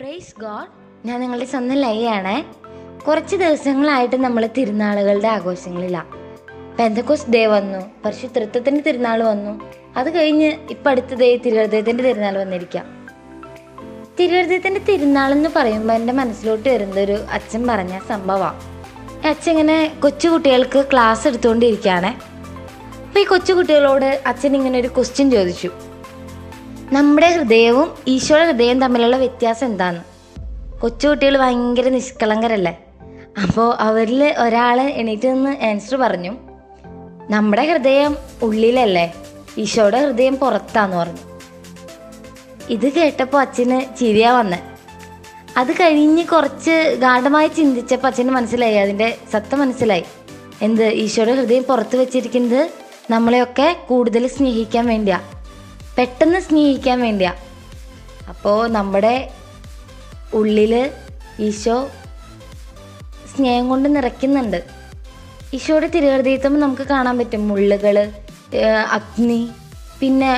Praise God ഞാൻ നിങ്ങളുടെ സ്വന്തം ലൈയാണ്. കുറച്ച് ദിവസങ്ങളായിട്ട് നമ്മൾ തിരുനാളുകളുടെ ആഘോഷങ്ങളിലാണ് പെന്തക്കോസ് ഡേ വന്നു പരിശുദ്ധത്വത്തിന്റെ തിരുനാൾ വന്നു. അത് കഴിഞ്ഞ് ഇപ്പം അടുത്ത ദേ തിരുഹൃദയത്തിന്റെ തിരുനാൾ വന്നിരിക്കാം. തിരുഹൃദയത്തിന്റെ തിരുനാൾ എന്ന് പറയുമ്പോൾ എന്റെ മനസ്സിലോട്ട് വരുന്ന ഒരു അച്ഛൻ പറഞ്ഞ സംഭവമാണ് അച്ഛൻ ഇങ്ങനെ കൊച്ചു കുട്ടികൾക്ക് ക്ലാസ് എടുത്തുകൊണ്ടിരിക്കുകയാണ് അപ്പോൾ ഈ കൊച്ചു കുട്ടികളോട് അച്ഛൻ ഇങ്ങനെ ഒരു ക്വസ്റ്റ്യൻ ചോദിച്ചു. നമ്മുടെ ഹൃദയവും ഈശോയുടെ ഹൃദയവും തമ്മിലുള്ള വ്യത്യാസം എന്താണ്? കൊച്ചുകുട്ടികൾ ഭയങ്കര നിഷ്കളങ്കരല്ലേ? അപ്പോൾ അവരിൽ ഒരാൾ എണീറ്റ് നിന്ന് ആൻസർ പറഞ്ഞു നമ്മുടെ ഹൃദയം ഉള്ളിലല്ലേ? ഈശോയുടെ ഹൃദയം പുറത്താന്ന് പറഞ്ഞു. ഇത് കേട്ടപ്പോൾ അച്ഛന് ചിരിയാ വന്നെ. അത് കഴിഞ്ഞ് കുറച്ച് ഗാഠമായി ചിന്തിച്ചപ്പോൾ അച്ഛന് മനസ്സിലായി അതിന്റെ സത്യം മനസ്സിലായി. എന്ത് ഈശോയുടെ ഹൃദയം പുറത്ത് വെച്ചിരിക്കുന്നത് നമ്മളെയൊക്കെ കൂടുതൽ സ്നേഹിക്കാൻ വേണ്ടിയാ. പെട്ടെന്ന് സ്നേഹിക്കാൻ വേണ്ടിയാ. അപ്പോൾ നമ്മുടെ ഉള്ളിൽ ഈശോ സ്നേഹം കൊണ്ട് നിറയ്ക്കുന്നുണ്ട്. ഈശോയുടെ തിരുഹൃദയത്വം നമുക്ക് കാണാൻ പറ്റും. മുള്ളുകൾ അഗ്നി പിന്നെ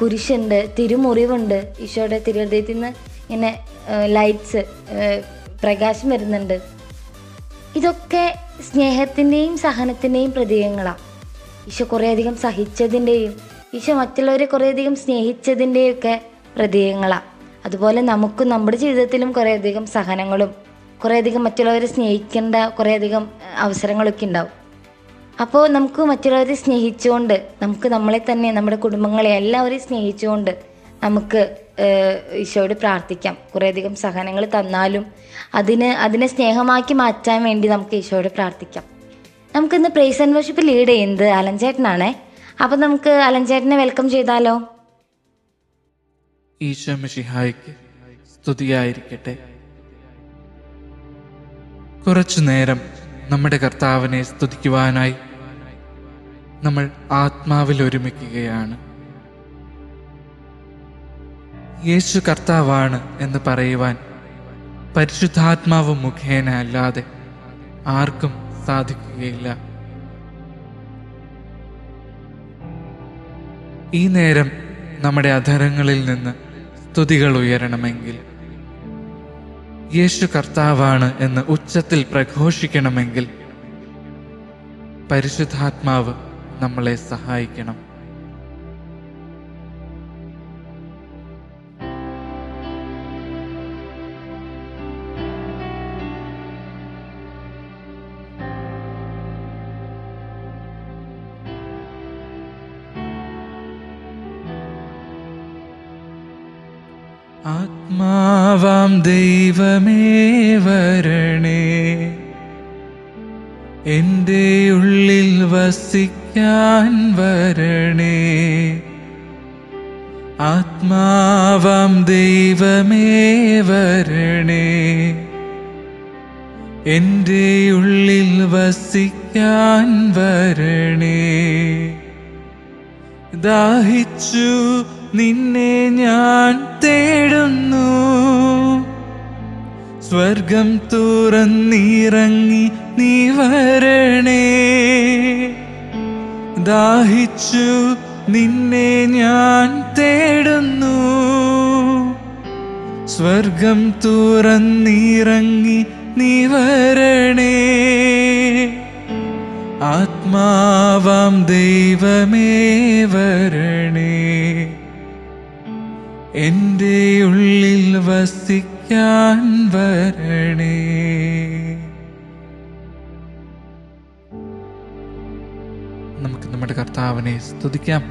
കുരിശുണ്ട് തിരുമുറിവുണ്ട്. ഈശോയുടെ തിരുഹൃദയത്തിൽ നിന്ന് ഇങ്ങനെ ലൈറ്റ്സ് പ്രകാശം വരുന്നുണ്ട്. ഇതൊക്കെ സ്നേഹത്തിന്റെയും സഹനത്തിന്റെയും പ്രതീകങ്ങളാണ് ഈശോ കുറേയധികം സഹിച്ചതിന്റെയും ഈശോ മറ്റുള്ളവരെ കുറേയധികം സ്നേഹിച്ചതിന്റെയൊക്കെ പ്രതീകങ്ങളാണ് അതുപോലെ നമുക്കും നമ്മുടെ ജീവിതത്തിലും കുറേയധികം സഹനങ്ങളും കുറേയധികം മറ്റുള്ളവരെ സ്നേഹിക്കേണ്ട കുറേയധികം അവസരങ്ങളൊക്കെ ഉണ്ടാവും. അപ്പോൾ നമുക്ക് മറ്റുള്ളവരെ സ്നേഹിച്ചുകൊണ്ട് നമുക്ക് നമ്മളെ തന്നെ നമ്മുടെ കുടുംബങ്ങളെ എല്ലാവരെയും സ്നേഹിച്ചുകൊണ്ട് നമുക്ക് ഈശോയോട് പ്രാർത്ഥിക്കാം. കുറേയധികം സഹനങ്ങൾ തന്നാലും അതിന് അതിനെ സ്നേഹമാക്കി മാറ്റാൻ വേണ്ടി നമുക്ക് ഈശോയോട് പ്രാർത്ഥിക്കാം. നമുക്കിന്ന് പ്രൈസ് ആൻഡ് വർഷിപ്പ് ലീഡ് ചെയ്യുന്നത് അലഞ്ചേട്ടനാണേ അപ്പം നമുക്ക് അലഞ്ചേട്ടനെ വെൽക്കം ചെയ്താലോ? ഈശോ സ്തുതിയായിരിക്കട്ടെ. കുറച്ചു നേരം നമ്മുടെ കർത്താവിനെ സ്തുതിക്കുവാനായി നമ്മൾ ആത്മാവിൽ ഒരുമിക്കുകയാണ്. യേശു കർത്താവാണ് എന്ന് പറയുവാൻ പരിശുദ്ധാത്മാവ് മുഖേന അല്ലാതെ ആർക്കും സാധിക്കുകയില്ല. ഈ നേരം നമ്മുടെ അധരങ്ങളിൽ നിന്ന് സ്തുതികൾ ഉയരണമെങ്കിൽ. യേശു കർത്താവാണ് എന്ന് ഉച്ചത്തിൽ പ്രഘോഷിക്കണമെങ്കിൽ പരിശുദ്ധാത്മാവ് നമ്മളെ സഹായിക്കണം. ദൈവമേ വരണേ. എന്റെ ഉള്ളിൽ വസിക്കാൻ വരണേ. ആത്മാവാം ദൈവമേ വരണേ. എന്റെ ഉള്ളിൽ വസിക്കാൻ വരണേ. ദാഹിച്ചു നിന്നെ ഞാൻ തേടുന്നു. സ്വർഗം തുറന്നിറങ്ങി നീ വരണേ. ദാഹിച്ചു നിന്നെ ഞാൻ തേടുന്നു. സ്വർഗം തുറന്നിറങ്ങി നീ വരണേ. ആത്മാവാം ദൈവമേ വരണേ. എന്റെ ഉള്ളിൽ വസിക്കാൻ വരണേ. നമുക്ക് നമ്മുടെ കർത്താവിനെ സ്തുതിക്കാം.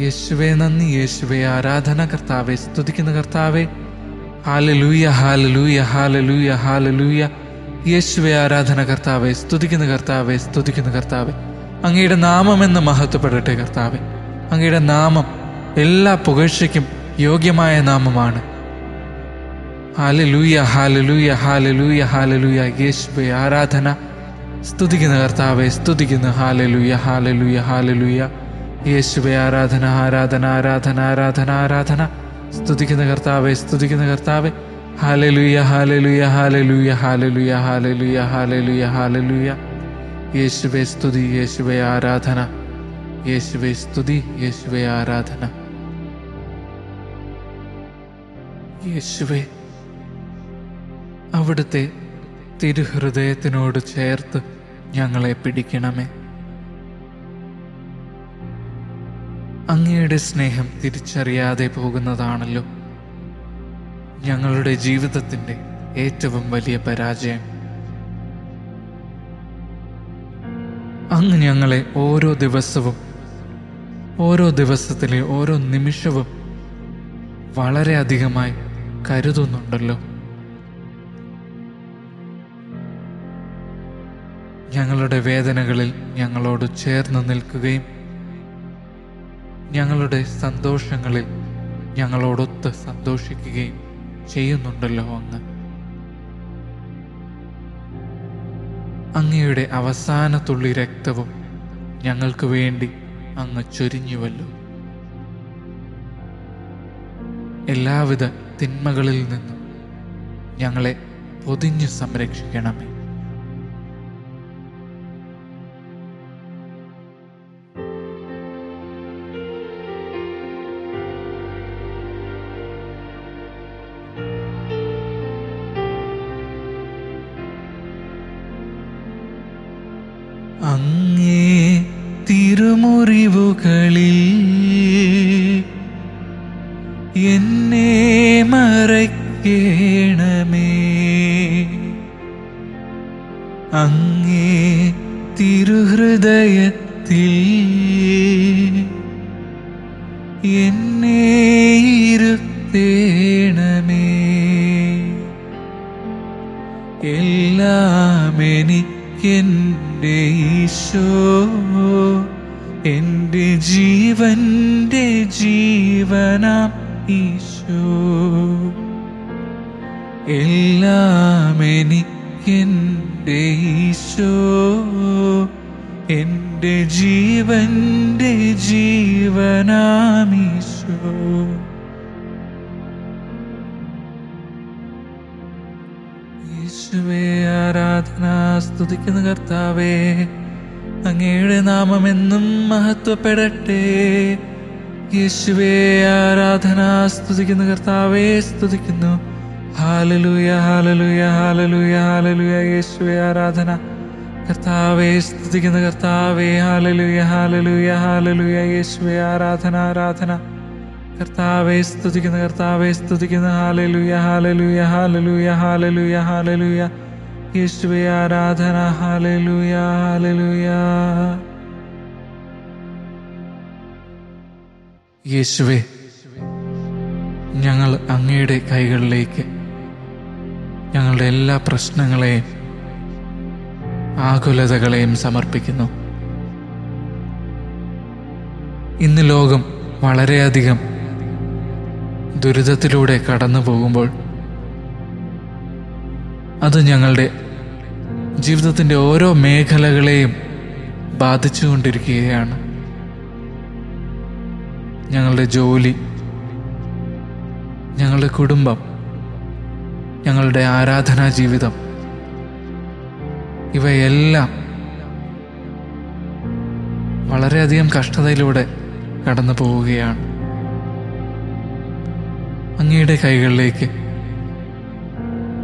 യേശുവെ നന്ദി. യേശുവെ ആരാധന. കർത്താവെ സ്തുതിക്കുന്ന കർത്താവെ. ഹാലലൂയ ഹാലലൂയ ഹാലലൂയ ഹാലലൂയ യേശുവെ ആരാധന കർത്താവെ സ്തുതിക്കുന്ന കർത്താവെ സ്തുതിക്കുന്ന കർത്താവെ. അങ്ങയുടെ നാമം എന്ന് മഹത്വപ്പെടട്ടെ കർത്താവെ. അങ്ങയുടെ നാമം എല്ലാ പുകഴ്ചയ്ക്കും യോഗ്യമായ നാമമാണ്. ഹാലലൂയ ഹാലലൂയ ഹാലലൂയ ഹാലലൂയ യേശുവെ ആരാധന. സ്തുതിക്കുന്ന കർത്താവെ സ്തുതിക്കുന്ന. ഹാലലൂയ ഹാലലൂയ ഹാലലൂയ യേശുവെ ആരാധന ആരാധന ആരാധന ആരാധന ആരാധന. സ്തുതിക്കുന്ന കർത്താവെ സ്തുതിക്കുന്ന കർത്താവെ. ഹാലലൂയ hallelujah hallelujah hallelujah hallelujah hallelujah ഹാലലൂയ യേശുവെ സ്തുതി. യേശുവെ ആരാധന. യേശുവെ സ്തുതി. യേശുവെ ആരാധന. യേശുവേ അവിടുത്തെ തിരുഹൃദയത്തിനോട് ചേർത്ത് ഞങ്ങളെ പിടിക്കണമേ. അങ്ങയുടെ സ്നേഹം തിരിച്ചറിയാതെ പോകുന്നതാണല്ലോ ഞങ്ങളുടെ ജീവിതത്തിന്റെ ഏറ്റവും വലിയ പരാജയം. അങ്ങ് ഞങ്ങളെ ഓരോ ദിവസവും ഓരോ ദിവസത്തിലെ ഓരോ നിമിഷവും വളരെയധികമായി കരുതുന്നുണ്ടല്ലോ. ഞങ്ങളുടെ വേദനകളിൽ ഞങ്ങളോട് ചേർന്ന് നിൽക്കുകയും ഞങ്ങളുടെ സന്തോഷങ്ങളിൽ ഞങ്ങളോടൊത്ത് സന്തോഷിക്കുകയും ചെയ്യുന്നുണ്ടല്ലോ അങ്ങ്. അങ്ങയുടെ അവസാന തുള്ളി രക്തവും ഞങ്ങൾക്ക് വേണ്ടി അങ്ങ് ചൊരിഞ്ഞുവല്ലോ. എല്ലാവിധ തിന്മകളിൽ നിന്നും ഞങ്ങളെ പൊതിഞ്ഞു സംരക്ഷിക്കണമേ. മറയ്ക്കേണമേ അങ്ങേ ഈശോ എന്റെ ജീവന്റെ ജീവനാമീശോ യേശുവേ ആരാധന സ്തുതിക്കുന്ന കർത്താവേ അങ്ങയുടെ നാമം എന്നും മഹത്വപ്പെടട്ടെ. യേശുവേ ആരാധന സ്തുതിക്കുന്ന കർത്താവേ സ്തുതിക്കുന്നു. ഹാലലൂയ ഹാലലൂയ ഹാലലൂയ ഹാലലൂയ യേശുവേ ആരാധന. കർത്താവേ സ്തുതിക്കുന്ന കർത്താവേ ഹാലലൂയ ഹാലലൂയ ഹാലലൂയ യേശുവേ ആരാധന ആരാധന. കർത്താവെ സ്തുതിക്കുന്ന കർത്താവെ സ്തുതിക്കുന്ന. ഹാലലൂയ ഹാലലൂയ ഹാലലൂയ ഹാലലൂയ ഹാലലൂയ. യേശുവെ ആരാധന ഹാലലൂയ ഹാലലൂയ. യേശുവെ ഞങ്ങൾ അങ്ങയുടെ കൈകളിലേക്ക് ഞങ്ങളുടെ എല്ലാ പ്രശ്നങ്ങളെയും ആകുലതകളെയും സമർപ്പിക്കുന്നു. ഇന്ന് ലോകം വളരെയധികം ദുരിതത്തിലൂടെ കടന്നു പോകുമ്പോൾ അത് ഞങ്ങളുടെ ജീവിതത്തിന്റെ ഓരോ മേഖലകളെയും ബാധിച്ചുകൊണ്ടിരിക്കുകയാണ്. ഞങ്ങളുടെ ജോലി ഞങ്ങളുടെ കുടുംബം ഞങ്ങളുടെ ആരാധനാ ജീവിതം. ഇവയെല്ലാം വളരെയധികം കഷ്ടതയിലൂടെ കടന്നു പോവുകയാണ്. അങ്ങയുടെ കൈകളിലേക്ക്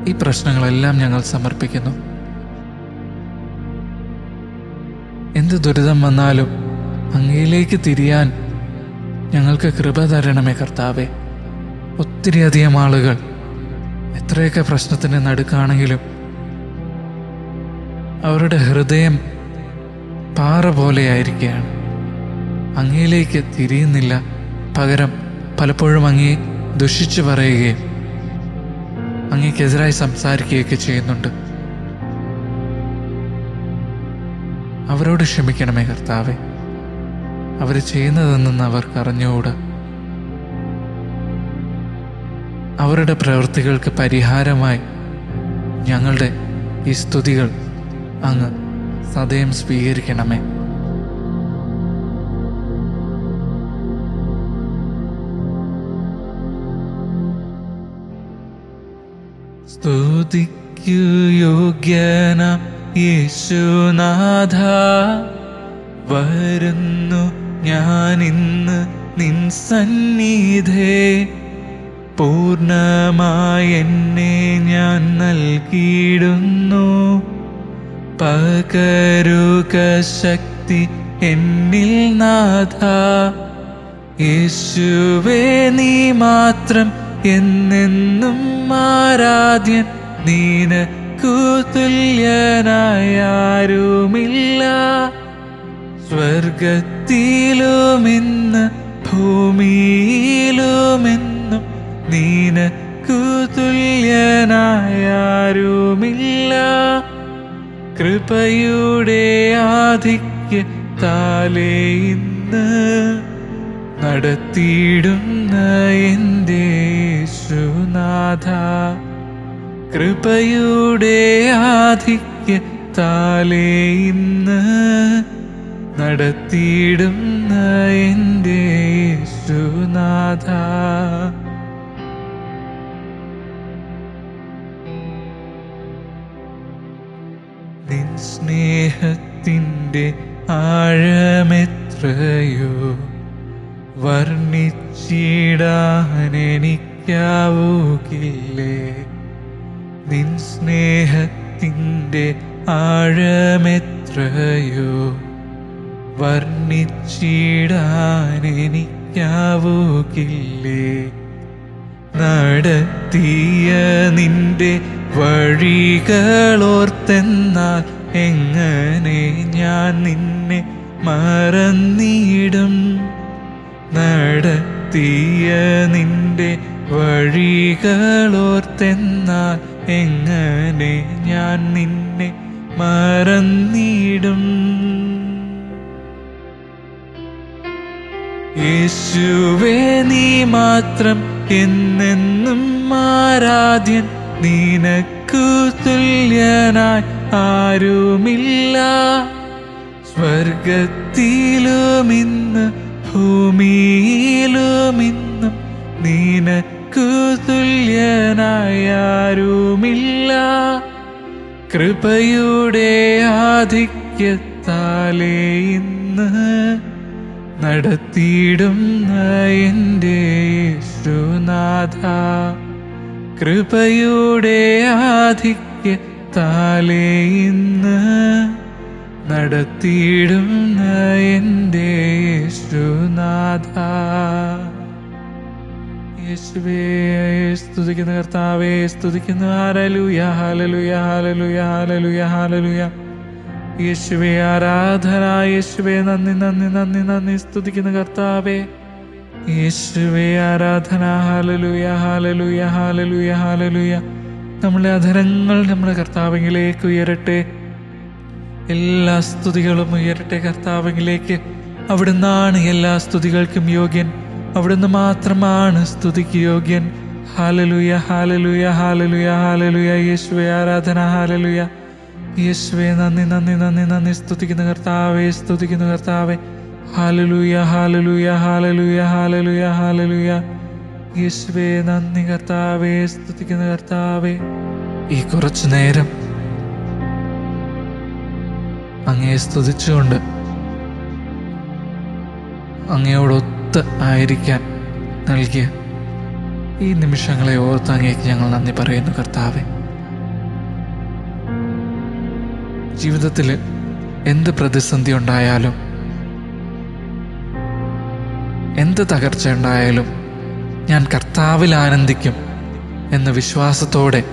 ഈ പ്രശ്നങ്ങളെല്ലാം ഞങ്ങൾ സമർപ്പിക്കുന്നു. എന്ത് ദുരിതം വന്നാലും അങ്ങയിലേക്ക് തിരിയാൻ ഞങ്ങൾക്ക് കൃപ തരണമേ കർത്താവെ. ഒത്തിരിയധികം ആളുകൾ എത്രയൊക്കെ പ്രശ്നത്തിന് നടുക്കാണെങ്കിലും അവരുടെ ഹൃദയം പാറ പോലെയായിരിക്കുകയാണ്. അങ്ങയിലേക്ക് തിരിയുന്നില്ല. പകരം പലപ്പോഴും അങ്ങേ ദുഷിച്ചു പറയുകയും അങ്ങേക്കെതിരായി സംസാരിക്കുകയൊക്കെ ചെയ്യുന്നുണ്ട്. അവരോട് ക്ഷമിക്കണമേ കർത്താവെ. അവർ ചെയ്യുന്നതെന്ന് അവർക്ക് അറിഞ്ഞുകൂടാ. അവരുടെ പ്രവൃത്തികൾക്ക് പരിഹാരമായി ഞങ്ങളുടെ ഈ സ്തുതികൾ അങ്ങ് സദയം സ്വീകരിക്കണമേ. സ്തുതിക്കു യോഗ്യന യേശുനാഥ. വരുന്നു ഞാൻ ഇന്ന് നിൻ സന്നിധേ. പൂർണമായി എന്നെ ഞാൻ നൽകിയിടുന്നു. പകരുക ശക്തി എന്നിൽ നാഥ യേശുവേ നീ മാത്രം എന്നെന്നും ആരാധ്യൻ നീനക്കു കൂതുല്യനായാരുമില്ല സ്വർഗത്തിലുമിന്ന് ഭൂമിയിലുമെന്നും നീനക്കു കുതുല്യനായാരുമില്ല കൃപയുടെ ആധിക്യത്താലേ ഇന്ന് നടത്തിയിടുന്ന എന്റെ യേശുനാഥ. കൃപയുടെ ആധിക്യത്താലേ ഇന്ന് നടത്തിയിടുന്ന എന്റെ യേശുനാഥ. സ്നേഹത്തിന്റെ ആഴമെത്രയോ വർണിച്ചിടാൻ എനിക്കാവുകില്ലേ നിൻ സ്നേഹത്തിന്റെ ആഴമെത്രയോ വർണിച്ചിടാൻ എനിക്കാവുകില്ലേ നടത്തിയ നിന്റെ വഴികളോർത്തെന്നാൽ എങ്ങനെ ഞാൻ നിന്നെ മറന്നിടും? നടത്തിയ നിന്റെ വഴികളോർത്തെന്നാൽ എങ്ങനെ ഞാൻ നിന്നെ മറന്നിടും? യേശുവേ നീ മാത്രം എന്നെന്നും ആരാധ്യൻ നിനക്കു തുല്യനായി ആരുമില്ല. സ്വർഗത്തിലുമിന്ന് ഭൂമിയിലുമിന്നും നിനക്കു തുല്യനായി ആരുമില്ല. കൃപയുടെ ആധിക്യത്താലേ ഇന്ന് നടത്തിയിടുന്ന എന്റെ യേശുനാഥ. കൃപയുടെ ആധിക്യത്താലേ ഇന്ന് നടത്തിയിടുന്ന എന്റെ യേശുനാഥ. യേശുവേ സ്തുതിക്കുന്ന കർത്താവേ സ്തുതിക്കുന്ന ഹാലലുയ ഹാലലുയ ഹാലലുയ ഹാലലുയ ഹാലലുയ യേശുവേ ആരാധന യേശുവേ നന്ദി നന്ദി നന്ദി നന്ദി സ്തുതിക്കുന്ന കർത്താവേ. യേശുവേ ആരാധന ഹാലലുയ ഹാലലുയ ഹാലലുയ ഹാലലുയ നമ്മളെ അധരങ്ങൾ നമ്മുടെ കർത്താവിങ്ങിലേക്ക് ഉയരട്ടെ. എല്ലാ സ്തുതികളും ഉയരട്ടെ കർത്താവിങ്ങിലേക്ക് അവിടുന്നാണ് എല്ലാ സ്തുതികൾക്കും യോഗ്യൻ. അവിടുന്ന് മാത്രമാണ് സ്തുതിക്ക് യോഗ്യൻ. ഹാലലുയ ഹാലലുയ ഹാലലുയ ഹാലലുയ യേശുവെ ആരാധന ഹാലലുയ യേശുവെ നന്ദി നന്ദി നന്ദി നന്ദി. സ്തുതിക്കുന്ന കർത്താവേ സ്തുതിക്കുന്ന കർത്താവേ. ഹാലലുയ ഹാലലുയ ഹാലലുയ ഹാലലുയ ഹാലലുയ. യേശുവേ നന്ദി കർത്താവേ സ്തുതിക്കുന്ന കർത്താവേ. ഈ കുറച്ചു നേരം അങ്ങയെ സ്തുതിച്ചുകൊണ്ട് അങ്ങയോടൊത്ത് ആയിരിക്കാൻ നൽകിയ ഈ നിമിഷങ്ങളെ ഓർത്ത് അങ്ങേക്ക് ഞങ്ങൾ നന്ദി പറയുന്നു കർത്താവെ. ജീവിതത്തിൽ എന്ത് പ്രതിസന്ധി ഉണ്ടായാലും എന്ത് തകർച്ച ഉണ്ടായാലും ഞാൻ കർത്താവിൽ ആനന്ദിക്കും എന്ന വിശ്വാസത്തോടെ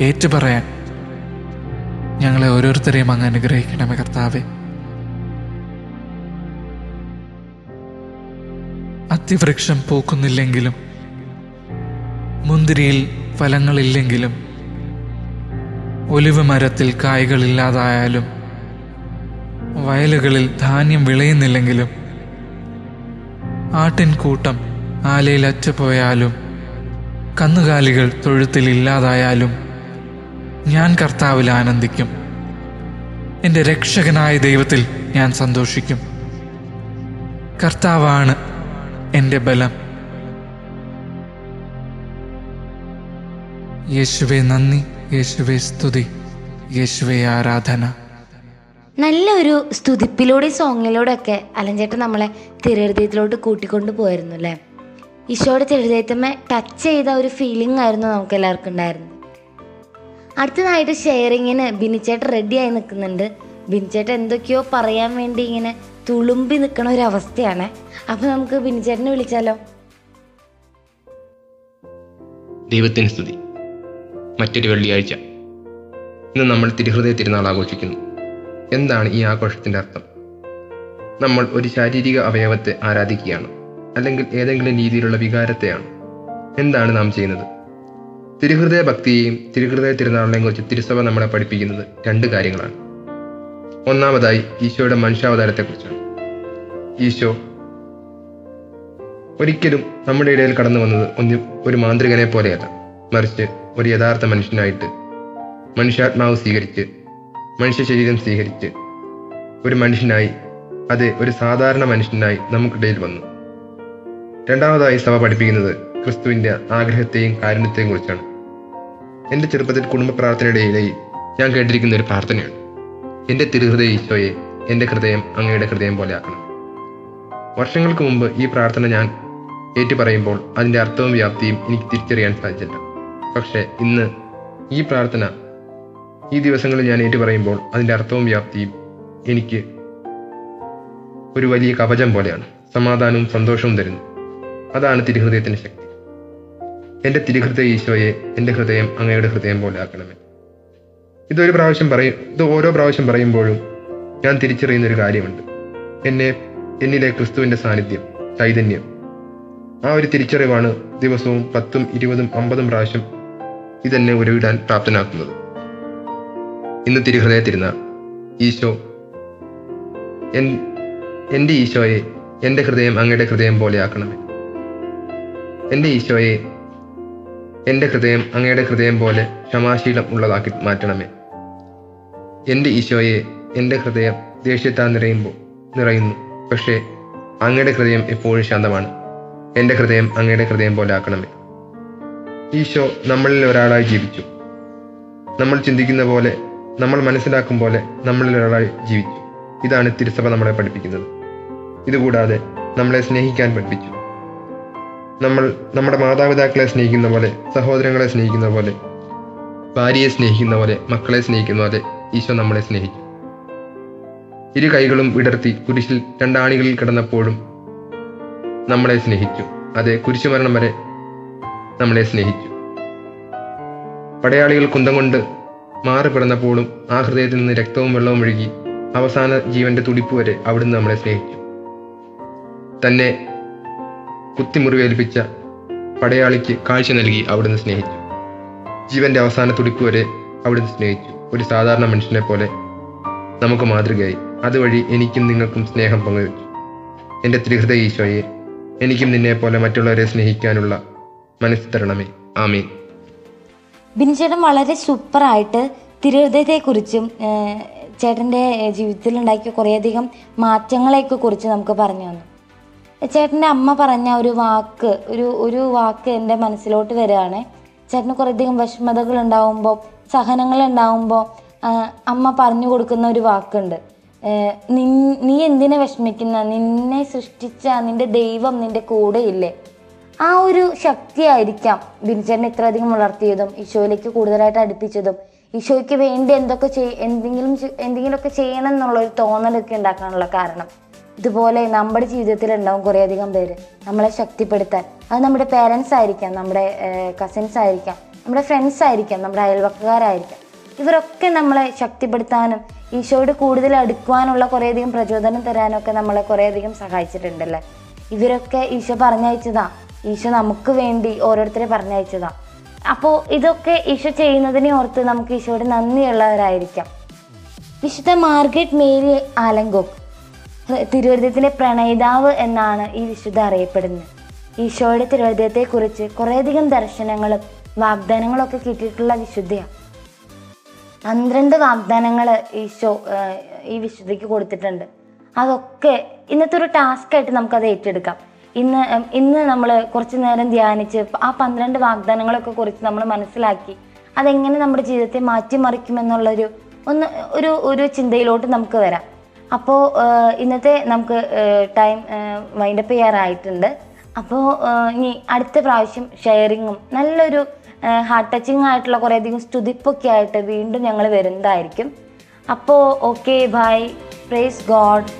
ഏറ്റുപറയാൻ ഞങ്ങളെ ഓരോരുത്തരെയും അങ്ങ് അനുഗ്രഹിക്കണമേ കർത്താവെ. അത്തിവൃക്ഷം പൂക്കുന്നില്ലെങ്കിലും മുന്തിരിയിൽ ഫലങ്ങളില്ലെങ്കിലും ഒലിവ് മരത്തിൽ കായ്കളില്ലാതായാലും വയലുകളിൽ ധാന്യം വിളയുന്നില്ലെങ്കിലും ആട്ടിൻകൂട്ടം ആലയിൽ അറ്റുപോയാലും കന്നുകാലികൾ തൊഴുത്തിൽ ഇല്ലാതായാലും ഞാൻ കർത്താവിൽ ആനന്ദിക്കും. എന്റെ രക്ഷകനായ ദൈവത്തിൽ ഞാൻ സന്തോഷിക്കും. കർത്താവാണ് എന്റെ ബലം. യേശുവേ നന്ദി യേശുവേ സ്തുതി യേശുവേ ആരാധന. നല്ലൊരു സ്തുതിപ്പിലൂടെ സോങ്ങിലൂടെ ഒക്കെ അലഞ്ചേട്ടൻ നമ്മളെ തിരുഹൃദയത്തിലോട്ട് കൂട്ടിക്കൊണ്ട് പോയിരുന്നു അല്ലേ? ഈശോയുടെ തിരുഹൃദയത്തമ്മ ടച്ച് ചെയ്ത ഒരു ഫീലിംഗ് ആയിരുന്നു നമുക്ക് എല്ലാവർക്കും ഉണ്ടായിരുന്നത്. അടുത്തതായിട്ട് ഷെയറിങ്ങിന് ബിനിച്ചേട്ടൻ റെഡിയായി നിൽക്കുന്നുണ്ട്. ബിനിച്ചേട്ടൻ എന്തൊക്കെയോ പറയാൻ വേണ്ടി ഇങ്ങനെ തുളുമ്പി നിൽക്കണ ഒരു അവസ്ഥയാണ്. അപ്പോൾ നമുക്ക് ബിനിച്ചേട്ടനെ വിളിച്ചാലോ? ദൈവത്തിന് സ്തുതി. മറ്റൊരു വെള്ളിയാഴ്ച ഇന്ന് നമ്മൾ തിരുഹൃദയ തിരുനാൾ ആഘോഷിക്കുന്നു. എന്താണ് ഈ ആഘോഷത്തിന്റെ അർത്ഥം? നമ്മൾ ഒരു ശാരീരിക അവയവത്തെ ആരാധിക്കുകയാണ് അല്ലെങ്കിൽ ഏതെങ്കിലും രീതിയിലുള്ള വികാരത്തെയാണ്. എന്താണ് നാം ചെയ്യുന്നത്? തിരുഹൃദയ ഭക്തിയെയും തിരുഹൃദയ തിരുനാളിനെയും കുറിച്ച് തിരുസഭ നമ്മളെ പഠിപ്പിക്കുന്നത് രണ്ട് കാര്യങ്ങളാണ്. ഒന്നാമതായി ഈശോയുടെ മനുഷ്യാവതാരത്തെക്കുറിച്ചാണ്. ഈശോ ഒരിക്കലും നമ്മുടെ ഇടയിൽ കടന്നു വന്നത് ഒന്ന് ഒരു മാന്ത്രികനെ പോലെയല്ല. മറിച്ച് ഒരു യഥാർത്ഥ മനുഷ്യനായിട്ട് മനുഷ്യാത്മാവ് സ്വീകരിച്ച് മനുഷ്യ ശരീരം സ്വീകരിച്ച് ഒരു മനുഷ്യനായി അത് ഒരു സാധാരണ മനുഷ്യനായി നമുക്കിടയിൽ വന്നു. രണ്ടാമതായി സഭ പഠിപ്പിക്കുന്നത് ക്രിസ്തുവിന്റെ ആഗ്രഹത്തെയും കാരുണ്യത്തെയും കുറിച്ചാണ്. എന്റെ ചെറുപ്പത്തിൽ കുടുംബ പ്രാർത്ഥനയുടെ ഞാൻ കേട്ടിരിക്കുന്ന ഒരു പ്രാർത്ഥനയാണ്. എന്റെ തിരുഹൃദയ ഈശോയെ എന്റെ ഹൃദയം അങ്ങയുടെ ഹൃദയം പോലെ ആക്കണം. വർഷങ്ങൾക്ക് മുമ്പ് ഈ പ്രാർത്ഥന ഞാൻ ഏറ്റുപറയുമ്പോൾ അതിന്റെ അർത്ഥവും വ്യാപ്തിയും എനിക്ക് തിരിച്ചറിയാൻ സാധിച്ചില്ല. പക്ഷേ ഇന്ന് ഈ പ്രാർത്ഥന ഈ ദിവസങ്ങളിൽ ഞാൻ ഏറ്റു പറയുമ്പോൾ അതിന്റെ അർത്ഥവും വ്യാപ്തിയും എനിക്ക് ഒരു വലിയ കവചം പോലെയാണ്. സമാധാനവും സന്തോഷവും തരുന്നു. അതാണ് തിരുഹൃദയത്തിന്റെ ശക്തി. എന്റെ തിരുഹൃദയ ഈശോയെ എന്റെ ഹൃദയം അങ്ങയുടെ ഹൃദയം പോലെ ആക്കണമേ. ഇതൊരു പ്രാവശ്യം പറയും ഇത് ഓരോ പ്രാവശ്യം പറയുമ്പോഴും ഞാൻ തിരിച്ചറിയുന്ന ഒരു കാര്യമുണ്ട്. എന്നെ എന്നിലെ ക്രിസ്തുവിന്റെ സാന്നിധ്യം ചൈതന്യം. ആ ഒരു തിരിച്ചറിവാണ് ദിവസവും പത്തും ഇരുപതും അമ്പതും പ്രാവശ്യം ഇതെന്നെ ഉരുവിടാൻ പ്രാപ്തനാക്കുന്നത്. ഇന്ന് തിരുഹൃദയ തിരുനാൾ ഈശോ എൻ എന്റെ ഈശോയെ എന്റെ ഹൃദയം അങ്ങയുടെ ഹൃദയം പോലെ ആക്കണമേ. എന്റെ ഈശോയെ എന്റെ ഹൃദയം അങ്ങയുടെ ഹൃദയം പോലെ ക്ഷമാശീലം ഉള്ളതാക്കി മാറ്റണമേ. എന്റെ ഈശോയെ എന്റെ ഹൃദയം ദേഷ്യത്താൽ നിറയുമ്പോൾ നിറയുന്നു. പക്ഷേ അങ്ങയുടെ ഹൃദയം എപ്പോഴും ശാന്തമാണ്. എന്റെ ഹൃദയം അങ്ങയുടെ ഹൃദയം പോലെ ആക്കണമേ. ഈശോ നമ്മളിൽ ഒരാളായി ജീവിച്ചു. നമ്മൾ ചിന്തിക്കുന്ന പോലെ നമ്മൾ മനസ്സിലാക്കും പോലെ നമ്മളിൽ ഒരാളായി ജീവിച്ചു. ഇതാണ് തിരുസഭ നമ്മളെ പഠിപ്പിക്കുന്നത്. ഇതുകൂടാതെ നമ്മളെ സ്നേഹിക്കാൻ പഠിപ്പിച്ചു. നമ്മൾ നമ്മുടെ മാതാപിതാക്കളെ സ്നേഹിക്കുന്ന പോലെ സഹോദരങ്ങളെ സ്നേഹിക്കുന്ന പോലെ ഭാര്യയെ സ്നേഹിക്കുന്ന പോലെ മക്കളെ സ്നേഹിക്കുന്ന പോലെ ഈശോ നമ്മളെ സ്നേഹിച്ചു. ഇരു കൈകളും വിടർത്തി കുരിശിൽ രണ്ടാണികളിൽ കിടന്നപ്പോഴും നമ്മളെ സ്നേഹിച്ചു. അതെ കുരിശുമരണം വരെ നമ്മളെ സ്നേഹിച്ചു. പടയാളികൾ കുന്തം കൊണ്ട് മാറി പിറന്നപ്പോഴും ആ ഹൃദയത്തിൽ നിന്ന് രക്തവും വെള്ളവും ഒഴുകി അവസാന ജീവന്റെ തുടിപ്പ് വരെ അവിടുന്ന് നമ്മളെ സ്നേഹിച്ചു. തന്നെ കുത്തിമുറിവേൽപ്പിച്ച പടയാളിക്ക് കാഴ്ച നൽകി അവിടുന്ന് സ്നേഹിച്ചു. ജീവന്റെ അവസാന തുടിപ്പ് വരെ അവിടുന്ന് സ്നേഹിച്ചു. ഒരു സാധാരണ മനുഷ്യനെ പോലെ നമുക്ക് മാതൃകയായി. അതുവഴി എനിക്കും നിങ്ങൾക്കും സ്നേഹം പങ്കുവച്ചു. എന്റെ ത്രിഹൃദ ഈശോയെ എനിക്കും നിന്നെ പോലെ മറ്റുള്ളവരെ സ്നേഹിക്കാനുള്ള മനസ്സ് തരണമേ. ആമീൻ. ബിനിച്ചേട്ടൻ വളരെ സൂപ്പറായിട്ട് തിരുഹൃദയത്തെക്കുറിച്ചും ചേട്ടന്റെ ജീവിതത്തിൽ ഉണ്ടാക്കിയ കുറേയധികം മാറ്റങ്ങളെയൊക്കെ കുറിച്ച് നമുക്ക് പറഞ്ഞു തന്നു. ചേട്ടന്റെ അമ്മ പറഞ്ഞ ഒരു വാക്ക് ഒരു ഒരു വാക്ക് എന്റെ മനസ്സിലോട്ട് വരികയാണ്. ചേട്ടന് കുറേയധികം വിഷമതകൾ ഉണ്ടാവുമ്പോൾ സഹനങ്ങൾ ഉണ്ടാവുമ്പോൾ അമ്മ പറഞ്ഞു കൊടുക്കുന്ന ഒരു വാക്കുണ്ട്. നീ എന്തിനെ വിഷമിക്കുന്ന? നിന്നെ സൃഷ്ടിച്ച നിന്റെ ദൈവം നിന്റെ കൂടെയില്ലേ? ആ ഒരു ശക്തിയായിരിക്കാം ബിനിച്ചേട്ടനെ ഇത്രയധികം വളർത്തിയതും ഈശോയിലേക്ക് കൂടുതലായിട്ട് അടുപ്പിച്ചതും. ഈശോയ്ക്ക് വേണ്ടി എന്തൊക്കെ ചെയ് എന്തെങ്കിലും എന്തെങ്കിലുമൊക്കെ ചെയ്യണം എന്നുള്ള ഒരു തോന്നലൊക്കെ ഉണ്ടാക്കാനുള്ള കാരണം. ഇതുപോലെ നമ്മുടെ ജീവിതത്തിൽ ഉണ്ടാവും കുറേയധികം പേര് നമ്മളെ ശക്തിപ്പെടുത്താൻ. അത് നമ്മുടെ പേരൻസ് ആയിരിക്കാം നമ്മുടെ കസിൻസ് ആയിരിക്കാം നമ്മുടെ ഫ്രണ്ട്സ് ആയിരിക്കാം നമ്മുടെ അയൽവക്കക്കാരായിരിക്കാം. ഇവരൊക്കെ നമ്മളെ ശക്തിപ്പെടുത്താനും ഈശോയോട് കൂടുതൽ അടുക്കുവാനുള്ള കുറേയധികം പ്രചോദനം തരാനും ഒക്കെ നമ്മളെ കുറേയധികം സഹായിച്ചിട്ടുണ്ടല്ലേ? ഇവരൊക്കെ ഈശോ പറഞ്ഞയച്ചതാ. ഈശോ നമുക്ക് വേണ്ടി ഓരോരുത്തരെ പറഞ്ഞയച്ചതാണ് അപ്പോൾ ഇതൊക്കെ ഈശോ ചെയ്യുന്നതിനെ ഓർത്ത് നമുക്ക് ഈശോയുടെ നന്ദിയുള്ളവരായിരിക്കാം. വിശുദ്ധ മാർഗറ്റ് മേരി ആലങ്കോക്ക് തിരുവനന്തപുരത്തിലെ പ്രണയിതാവ് എന്നാണ് ഈ വിശുദ്ധ അറിയപ്പെടുന്നത്. ഈശോയുടെ തിരുവനന്തപുരത്തെക്കുറിച്ച് കുറേയധികം ദർശനങ്ങളും വാഗ്ദാനങ്ങളും ഒക്കെ കിട്ടിയിട്ടുള്ള വിശുദ്ധയാണ് പന്ത്രണ്ട് വാഗ്ദാനങ്ങൾ ഈശോ ഈ വിശുദ്ധയ്ക്ക് കൊടുത്തിട്ടുണ്ട്. അതൊക്കെ ഇന്നത്തെ ഒരു ടാസ്ക് ആയിട്ട് നമുക്കത് ഏറ്റെടുക്കാം. ഇന്ന് ഇന്ന് നമ്മൾ കുറച്ച് നേരം ധ്യാനിച്ച് ആ പന്ത്രണ്ട് വാഗ്ദാനങ്ങളൊക്കെ കുറിച്ച് നമ്മൾ മനസ്സിലാക്കി അതെങ്ങനെ നമ്മുടെ ജീവിതത്തെ മാറ്റിമറിക്കുമെന്നുള്ളൊരു ഒന്ന് ഒരു ഒരു ചിന്തയിലോട്ട് നമുക്ക് വരാം. അപ്പോൾ ഇന്നത്തെ നമുക്ക് ടൈം വൈൻഡപ്പ് ചെയ്യാറായിട്ടുണ്ട്. അപ്പോൾ ഇനി അടുത്ത പ്രാവശ്യം ഷെയറിങ്ങും നല്ലൊരു ഹാർട്ട് ടച്ചിങ് ആയിട്ടുള്ള കുറേയധികം സ്തുതിപ്പൊക്കെ ആയിട്ട് വീണ്ടും ഞങ്ങൾ വരുന്നതായിരിക്കും. അപ്പോൾ ഓക്കെ ബൈ. Praise God.